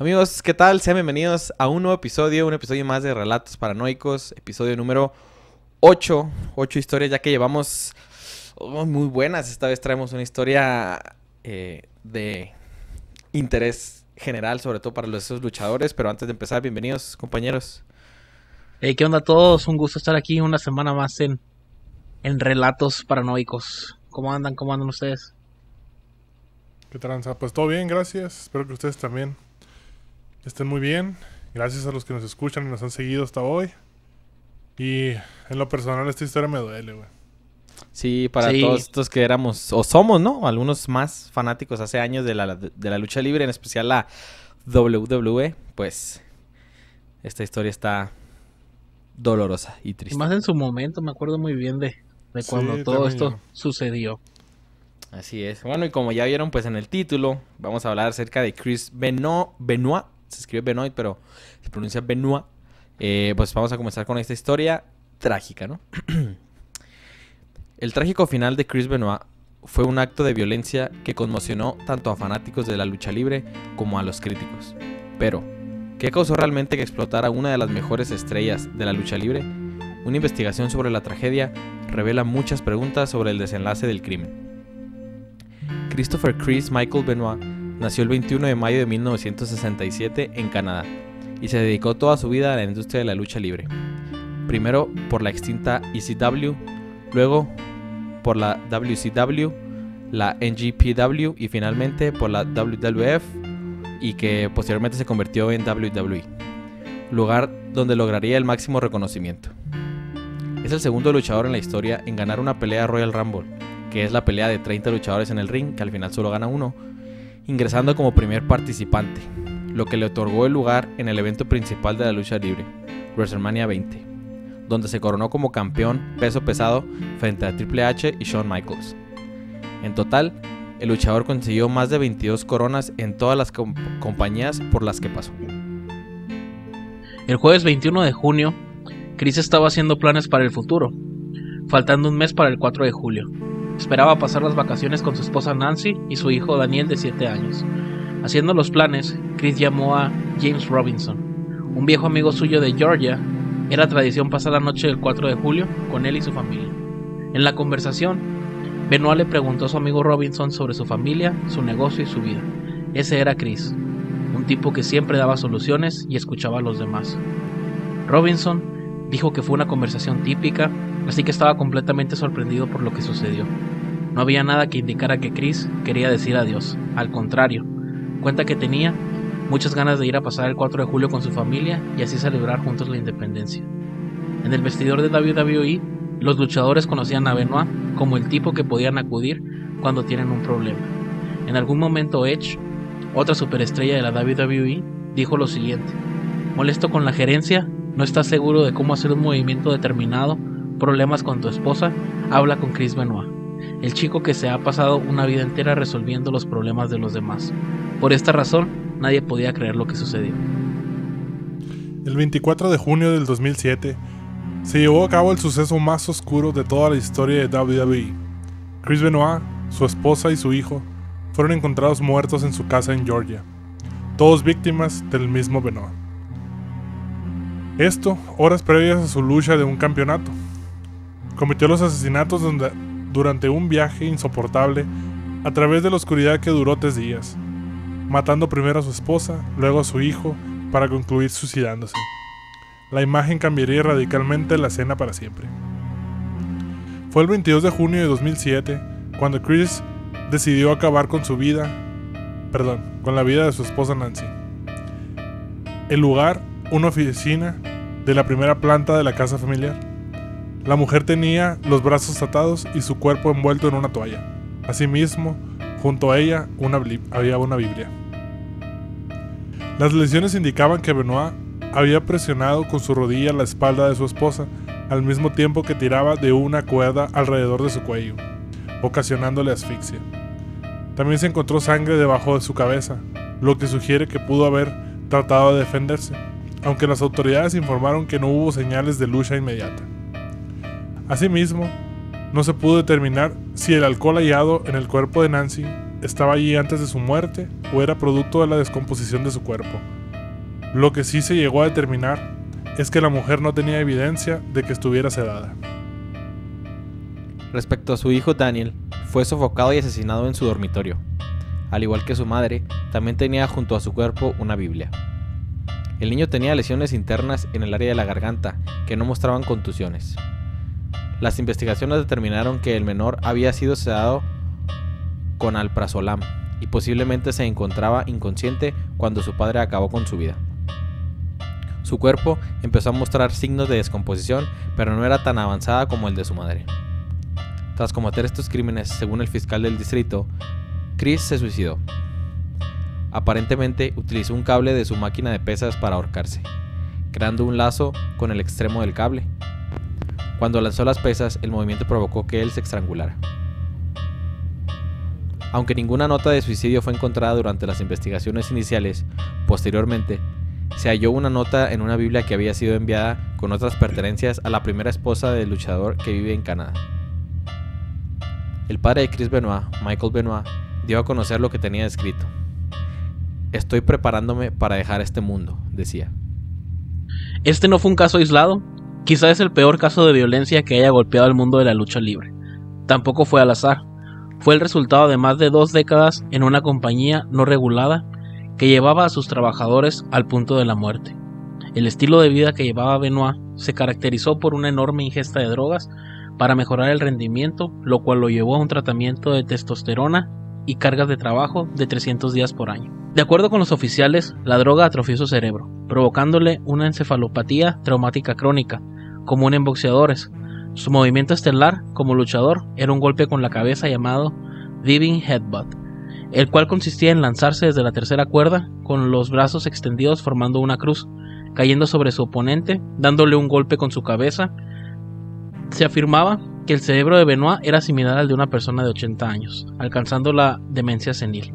Amigos, ¿qué tal? Sean bienvenidos a un nuevo episodio, un episodio más de Relatos Paranoicos, episodio número 8, 8 historias ya que llevamos oh, muy buenas. Esta vez traemos una historia eh, de interés general, sobre todo para los, esos luchadores. Pero antes de empezar, bienvenidos compañeros. Hey, ¿qué onda a todos? Un gusto estar aquí una semana más en, en Relatos Paranoicos. ¿Cómo andan? ¿Cómo andan ustedes? ¿Qué tranza? Pues todo bien, gracias. Espero que ustedes también estén muy bien. Gracias a los que nos escuchan y nos han seguido hasta hoy. Y en lo personal esta historia me duele, güey. Sí, para Sí. todos estos que éramos, o somos, ¿no? Algunos más fanáticos hace años de la, de la lucha libre, en especial la WWE, pues esta historia está dolorosa y Y triste. más en su momento, me acuerdo muy bien de, de Sí, cuando todo esto yo. sucedió. Así es. Bueno, y como ya vieron, pues en el título, vamos a hablar acerca de Chris Beno- Benoit. Se escribe Benoit, pero se pronuncia Benoit. Eh, pues vamos a comenzar con esta historia trágica, ¿no? el trágico final de Chris Benoit fue un acto de violencia que conmocionó tanto a fanáticos de la lucha libre como a los críticos. Pero, ¿qué causó realmente que explotara una de las mejores estrellas de la lucha libre? Una investigación sobre la tragedia revela muchas preguntas sobre el desenlace del crimen. Christopher Chris Michael Benoit nació el 21 de mayo de 1967 en Canadá y se dedicó toda su vida a la industria de la lucha libre. Primero por la extinta ECW, luego por la WCW, la NGPW y finalmente por la WWF y que posteriormente se convirtió en WWE, lugar donde lograría el máximo reconocimiento. Es el segundo luchador en la historia en ganar una pelea Royal Rumble, que es la pelea de 30 luchadores en el ring, que al final solo gana uno, ingresando como primer participante, lo que le otorgó el lugar en el evento principal de la lucha libre, WrestleMania 20, donde se coronó como campeón peso pesado frente a Triple H y Shawn Michaels. En total, el luchador consiguió más de 22 coronas en todas las com- compañías por las que pasó. El jueves 21 de junio, Chris estaba haciendo planes para el futuro, faltando un mes para el 4 de julio. Esperaba pasar las vacaciones con su esposa Nancy y su hijo Daniel de 7 años. Haciendo los planes, Chris llamó a James Robinson, un viejo amigo suyo de Georgia. Era tradición pasar la noche del 4 de julio con él y su familia. En la conversación, Benoit le preguntó a su amigo Robinson sobre su familia, su negocio y su vida. Ese era Chris, un tipo que siempre daba soluciones y escuchaba a los demás. Robinson dijo que fue una conversación típica, así que estaba completamente sorprendido por lo que sucedió. No había nada que indicara que Chris quería decir adiós, al contrario, cuenta que tenía muchas ganas de ir a pasar el 4 de julio con su familia y así celebrar juntos la independencia. En el vestidor de WWE, los luchadores conocían a Benoit como el tipo que podían acudir cuando tienen un problema. En algún momento Edge, otra superestrella de la WWE, dijo lo siguiente: Molesto con la gerencia, no estás seguro de cómo hacer un movimiento determinado, problemas con tu esposa, habla con Chris Benoit, el chico que se ha pasado una vida entera resolviendo los problemas de los demás. Por esta razón, nadie podía creer lo que sucedió. El 24 de junio del 2007 se llevó a cabo el suceso más oscuro de toda la historia de WWE. Chris Benoit, su esposa y su hijo fueron encontrados muertos en su casa en Georgia, todos víctimas del mismo Benoit. Esto horas previas a su lucha de un campeonato. Cometió los asesinatos durante un viaje insoportable a través de la oscuridad que duró tres días, matando primero a su esposa, luego a su hijo, para concluir suicidándose. La imagen cambiaría radicalmente la escena para siempre. Fue el 22 de junio de 2007 cuando Chris decidió acabar con su vida, perdón, con la vida de su esposa Nancy. El lugar, una oficina de la primera planta de la casa familiar. La mujer tenía los brazos atados y su cuerpo envuelto en una toalla. Asimismo, junto a ella había una Biblia. Las lesiones indicaban que Benoit había presionado con su rodilla la espalda de su esposa al mismo tiempo que tiraba de una cuerda alrededor de su cuello, ocasionándole asfixia. También se encontró sangre debajo de su cabeza, lo que sugiere que pudo haber tratado de defenderse, aunque las autoridades informaron que no hubo señales de lucha inmediata. Asimismo, no se pudo determinar si el alcohol hallado en el cuerpo de Nancy estaba allí antes de su muerte o era producto de la descomposición de su cuerpo. Lo que sí se llegó a determinar es que la mujer no tenía evidencia de que estuviera sedada. Respecto a su hijo Daniel, fue sofocado y asesinado en su dormitorio. Al igual que su madre, también tenía junto a su cuerpo una Biblia. El niño tenía lesiones internas en el área de la garganta que no mostraban contusiones. Las investigaciones determinaron que el menor había sido sedado con alprazolam y posiblemente se encontraba inconsciente cuando su padre acabó con su vida. Su cuerpo empezó a mostrar signos de descomposición, pero no era tan avanzada como el de su madre. Tras cometer estos crímenes, según el fiscal del distrito, Chris se suicidó. Aparentemente utilizó un cable de su máquina de pesas para ahorcarse, creando un lazo con el extremo del cable. Cuando lanzó las pesas, el movimiento provocó que él se estrangulara. Aunque ninguna nota de suicidio fue encontrada durante las investigaciones iniciales, posteriormente, se halló una nota en una Biblia que había sido enviada con otras pertenencias a la primera esposa del luchador que vive en Canadá. El padre de Chris Benoit, Michael Benoit, dio a conocer lo que tenía escrito. Estoy preparándome para dejar este mundo, decía. Este no fue un caso aislado, quizá es el peor caso de violencia que haya golpeado al mundo de la lucha libre. Tampoco fue al azar, fue el resultado de más de dos décadas en una compañía no regulada que llevaba a sus trabajadores al punto de la muerte. El estilo de vida que llevaba Benoit se caracterizó por una enorme ingesta de drogas para mejorar el rendimiento, lo cual lo llevó a un tratamiento de testosterona y cargas de trabajo de 300 días por año. De acuerdo con los oficiales, la droga atrofió su cerebro, provocándole una encefalopatía traumática crónica, común en boxeadores. Su movimiento estelar como luchador era un golpe con la cabeza llamado Diving Headbutt, el cual consistía en lanzarse desde la tercera cuerda con los brazos extendidos formando una cruz, cayendo sobre su oponente, dándole un golpe con su cabeza. Se afirmaba que el cerebro de Benoit era similar al de una persona de 80 años, alcanzando la demencia senil.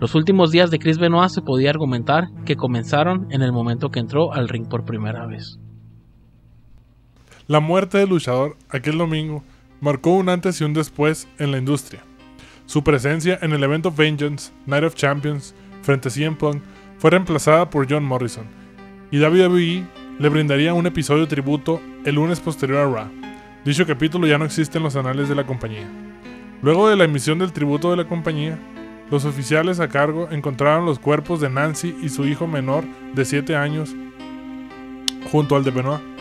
Los últimos días de Chris Benoit se podía argumentar que comenzaron en el momento que entró al ring por primera vez. La muerte del luchador aquel domingo marcó un antes y un después en la industria. Su presencia en el evento Vengeance, Night of Champions, frente a CM Punk, fue reemplazada por John Morrison, y WWE le brindaría un episodio tributo el lunes posterior a Raw. Dicho capítulo ya no existe en los anales de la compañía. Luego de la emisión del tributo de la compañía, los oficiales a cargo encontraron los cuerpos de Nancy y su hijo menor de 7 años junto al de Benoit.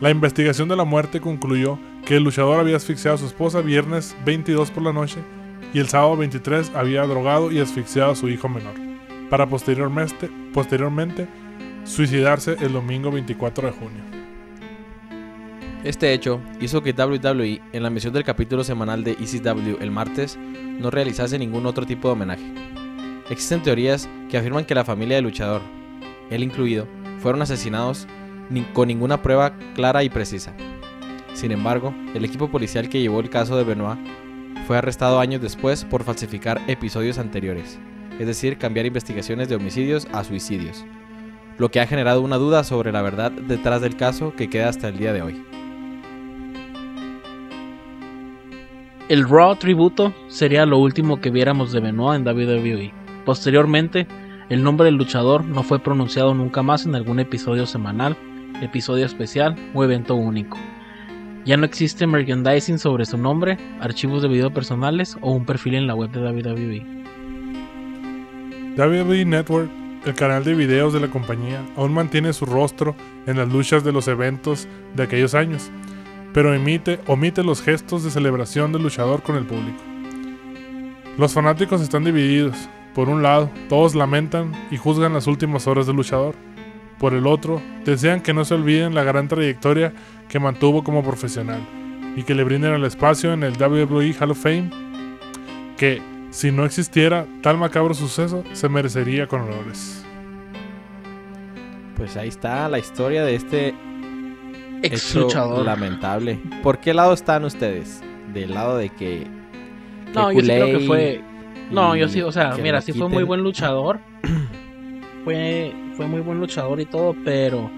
La investigación de la muerte concluyó que el luchador había asfixiado a su esposa viernes 22 por la noche y el sábado 23 había drogado y asfixiado a su hijo menor, para posteriormente, suicidarse el domingo 24 de junio. Este hecho hizo que WWE, en la emisión del capítulo semanal de ECW el martes, no realizase ningún otro tipo de homenaje. Existen teorías que afirman que la familia del luchador, él incluido, fueron asesinados con ninguna prueba clara y precisa. Sin embargo, el equipo policial que llevó el caso de Benoit fue arrestado años después por falsificar episodios anteriores, es decir, cambiar investigaciones de homicidios a suicidios, lo que ha generado una duda sobre la verdad detrás del caso que queda hasta el día de hoy. El Raw tributo sería lo último que viéramos de Benoit en WWE. Posteriormente, el nombre del luchador no fue pronunciado nunca más en algún episodio semanal, episodio especial o evento único. Ya no existe merchandising sobre su nombre, archivos de video personales o un perfil en la web de WWE. WWE Network, el canal de videos de la compañía, aún mantiene su rostro en las luchas de los eventos de aquellos años pero emite, omite los gestos de celebración del luchador con el público. Los fanáticos están divididos. Por un lado, todos lamentan y juzgan las últimas horas del luchador. Por el otro, desean que no se olviden la gran trayectoria que mantuvo como profesional y que le brinden el espacio en el WWE Hall of Fame que, si no existiera tal macabro suceso, se merecería con honores. Pues ahí está la historia de este Ex luchador. lamentable. ¿Por qué lado están ustedes? ¿Del lado de que... que No, yo sí creo que fue. No, yo sí, o sea, mira, sí fue muy buen luchador. fue, fue muy buen luchador y todo, pero.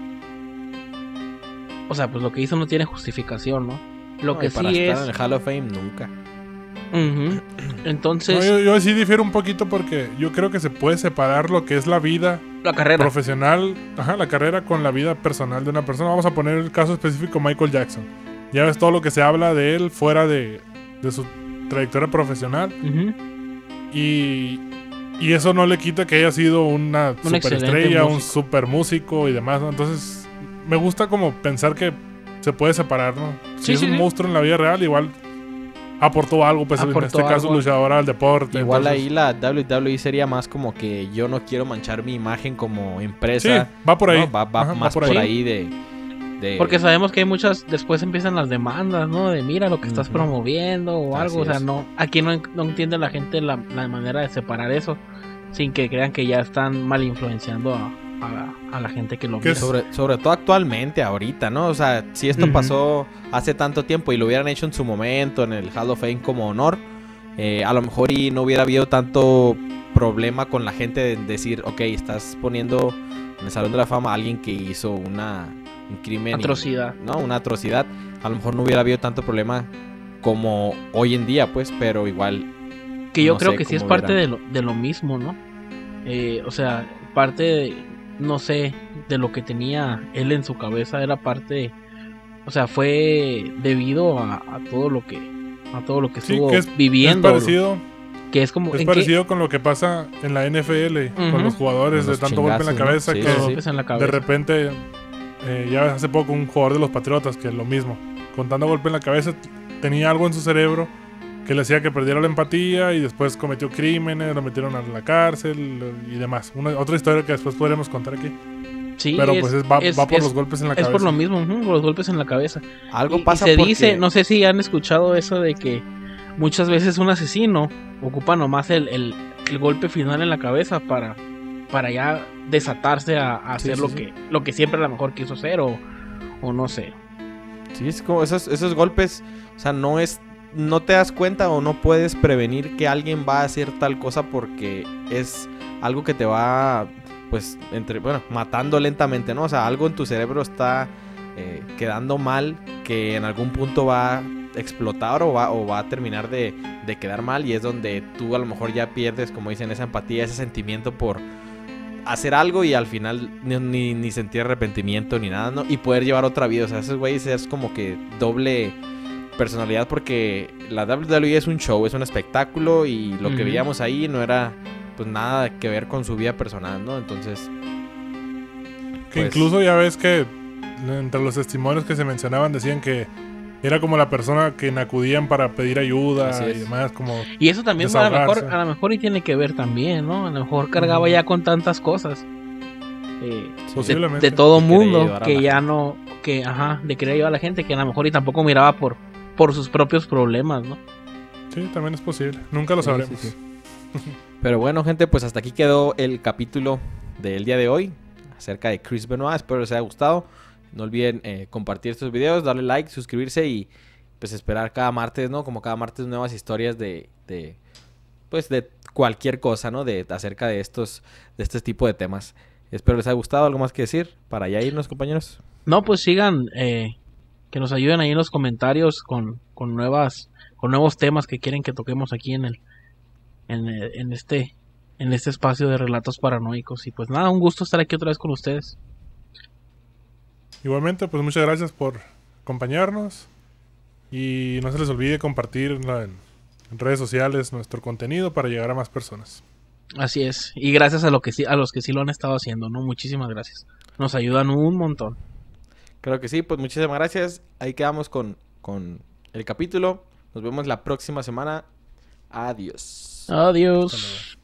O sea, pues lo que hizo no tiene justificación, ¿no? Lo No, que y para sí estar es. en el Hall of Fame nunca. Entonces, No, yo, yo sí difiero un poquito porque yo creo que se puede separar lo que es la vida la carrera. profesional, ajá, la carrera con la vida personal de una persona. Vamos a poner el caso específico Michael Jackson. Ya ves todo lo que se habla de él fuera de, de su trayectoria profesional y, y eso no le quita que haya sido una superestrella, un super músico y demás. ¿no? Entonces me gusta como pensar que se puede separar, ¿no? Si Sí, es sí, un sí. monstruo en la vida real, igual aportó algo, pues en Aportó este caso algo. luchador al deporte. Igual entonces- ahí la WWE sería más como que yo no quiero manchar mi imagen como Sí, empresa. va por ahí. ¿no? Va, va Ajá, más por ahí, de, de- Porque sabemos que hay muchas, después empiezan las demandas, ¿no? De mira lo que estás promoviendo o Así algo. O sea, es. no, aquí no, no entiende la gente la, la manera de separar eso sin que crean que ya están mal influenciando a, a- a la gente que lo ¿Qué mira. es? Sobre, sobre todo actualmente, ahorita, ¿no? O sea, si esto pasó hace tanto tiempo y lo hubieran hecho en su momento en el Hall of Fame como honor, eh, a lo mejor y no hubiera habido tanto problema con la gente de decir, ok, estás poniendo en el Salón de la Fama a alguien que hizo una, un crimen. y- Atrocidad. no, una atrocidad. A lo mejor no hubiera habido tanto problema como hoy en día, pues, pero igual. Que yo no creo que sí es parte de lo, de lo mismo, ¿no? Eh, o sea, parte, de, no sé, de lo que tenía él en su cabeza era parte, o sea, fue debido a, a todo lo que, a todo lo que Sí, estuvo que es- viviendo, Es parecido, que es como es parecido con lo que pasa en la NFL, con los jugadores Con de tanto golpe en la cabeza Sí, que sí, sí. golpes en la de repente, eh, ya hace poco un jugador de los Patriotas que lo mismo, con tanto golpe en la cabeza tenía algo en su cerebro que le hacía que perdiera la empatía y después cometió crímenes, lo metieron a la cárcel y demás. Una, otra historia que después podremos contar aquí. Sí, Pero es- pues es- va, es- va por es- los golpes en la Es cabeza. por lo mismo, por los golpes en la cabeza. Algo Y- y pasa se porque- dice, no sé si han escuchado eso de que muchas veces un asesino ocupa nomás el, el- el golpe final en la cabeza para, para ya desatarse a, a Sí, hacer sí, lo sí. que lo que siempre a lo mejor quiso hacer o, o no sé. Sí, es como esos, esos golpes, o sea, no es, no te das cuenta o no puedes prevenir que alguien va a hacer tal cosa porque es algo que te va, pues, entre, bueno, matando lentamente, ¿no? O sea, algo en tu cerebro está eh, quedando mal que en algún punto va a explotar o va, o va a terminar de, de quedar mal y es donde tú a lo mejor ya pierdes, como dicen, esa empatía, ese sentimiento por hacer algo y al final ni, ni, ni sentir arrepentimiento ni nada, ¿no? Y poder llevar otra vida. O sea, esos güeyes es como que doble personalidad porque la WWE es un show, es un espectáculo y lo que veíamos ahí no era pues nada que ver con su vida personal, ¿no? Entonces, Que pues- incluso ya ves que entre los testimonios que se mencionaban decían que era como la persona que acudían para pedir ayuda y demás, como Y eso también a lo mejor a lo mejor y tiene que ver también, ¿no? A lo mejor cargaba ya con tantas cosas. eh, de, posiblemente. de todo De mundo que ya no que ajá, de querer ayudar a la gente que a lo mejor y tampoco miraba por por sus propios problemas, ¿no? Sí, también es posible. Nunca lo Sí, sabremos. sí, pero bueno, gente, pues hasta aquí quedó el capítulo del día de hoy acerca de Chris Benoit. Espero les haya gustado. No olviden eh, compartir estos videos, darle like, suscribirse y pues esperar cada martes, ¿no? Como cada martes nuevas historias de, de pues de cualquier cosa, ¿no? De acerca de estos de este tipo de temas. Espero les haya gustado. ¿Algo más que decir para ya irnos, compañeros? No, pues sigan, eh, que nos ayuden ahí en los comentarios con, con nuevas, con nuevos temas que quieren que toquemos aquí en el, en, el- en este, en este espacio de relatos paranoicos. Y pues nada, un gusto estar aquí otra vez con ustedes. Igualmente, pues muchas gracias por acompañarnos. Y no se les olvide compartir en, redes sociales nuestro contenido para llegar a más personas. Así es. Y gracias a lo que sí, a los que sí lo han estado haciendo, ¿no? Muchísimas gracias. Nos ayudan un montón. Creo que sí, pues muchísimas gracias. Ahí quedamos con, con el capítulo. Nos vemos la próxima semana. Adiós. Adiós. Hasta luego.